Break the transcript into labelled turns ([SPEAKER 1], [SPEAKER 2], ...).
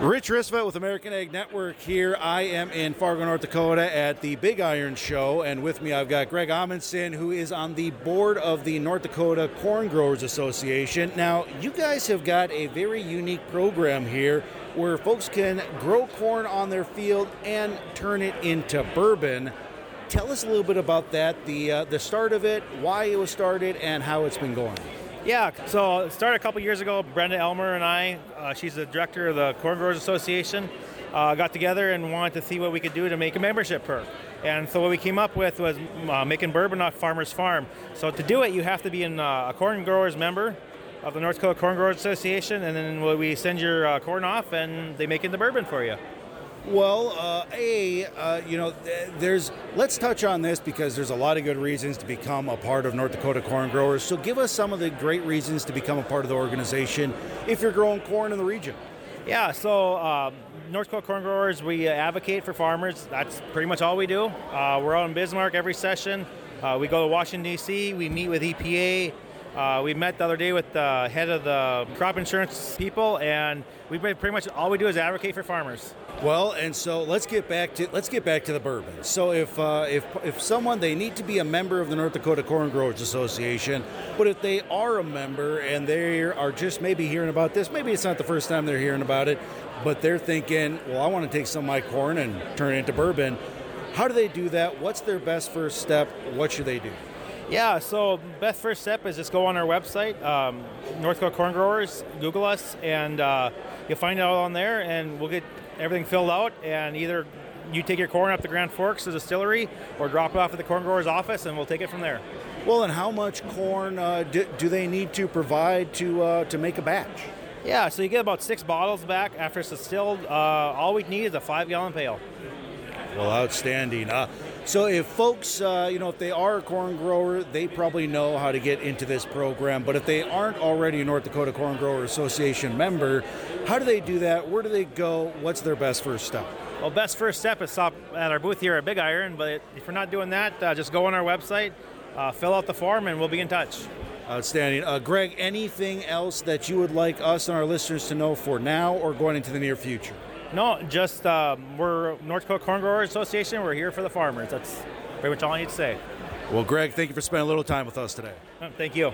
[SPEAKER 1] Rich Risva with American Ag Network here. I am in Fargo, North Dakota at the Big Iron Show, and with me I've got Greg Amundson, who is on the board of the North Dakota Corn Growers Association. Now, you guys have got a very unique program here where folks can grow corn on their field and turn it into bourbon. Tell us a little bit about that, the uh, the start of it, why it was started, and how it's been going.
[SPEAKER 2] Yeah, so it started a couple years ago. Brenda Elmer and I, uh, she's the director of the Corn Growers Association, uh, got together and wanted to see what we could do to make a membership perk. And so what we came up with was uh, making bourbon off Farmers Farm. So to do it, you have to be in, uh, a corn growers member of the North Dakota Corn Growers Association, and then we send your uh, corn off, and they make it the bourbon for you.
[SPEAKER 1] Well, uh, a uh, you know, there's let's touch on this because there's a lot of good reasons to become a part of North Dakota Corn Growers. So give us some of the great reasons to become a part of the organization if you're growing corn in the region.
[SPEAKER 2] Yeah, so uh, North Dakota Corn Growers, we uh, advocate for farmers. That's pretty much all we do. Uh, we're out in Bismarck every session. Uh, we go to Washington, D.C., we meet with EPA. Uh, we met the other day with the head of the crop insurance people, and we pretty much all we do is advocate for farmers.
[SPEAKER 1] Well, and so let's get back to let's get back to the bourbon. So if uh, if if someone they need to be a member of the North Dakota Corn Growers Association, but if they are a member and they are just maybe hearing about this, maybe it's not the first time they're hearing about it, but they're thinking, well, I want to take some of my corn and turn it into bourbon. How do they do that? What's their best first step? What should they do?
[SPEAKER 2] Yeah, so best first step is just go on our website, um, North Dakota Corn Growers, Google us, and uh, you'll find it all on there, and we'll get everything filled out, and either you take your corn up to Grand Forks to the distillery, or drop it off at the corn grower's office, and we'll take it from there.
[SPEAKER 1] Well, and how much corn uh, do, do, they need to provide to uh, to make a batch?
[SPEAKER 2] Yeah, so you get about six bottles back after it's distilled. Uh, all we need is a five gallon pail.
[SPEAKER 1] Well, outstanding. So, if folks, uh, you know, if they are a corn grower, they probably know how to get into this program. But if they aren't already a North Dakota Corn Grower Association member, how do they do that? Where do they go? What's their best first step?
[SPEAKER 2] Well, best first step is stop at our booth here at Big Iron. But if you're not doing that, uh, just go on our website, uh, fill out the form, and we'll be in touch.
[SPEAKER 1] Outstanding. Uh, Greg, anything else that you would like us and our listeners to know for now or going into the near future?
[SPEAKER 2] No, just um, we're North Dakota Corn Growers Association. We're here for the farmers. That's pretty much all I need to say.
[SPEAKER 1] Well, Greg, thank you for spending a little time with us today.
[SPEAKER 2] Thank you.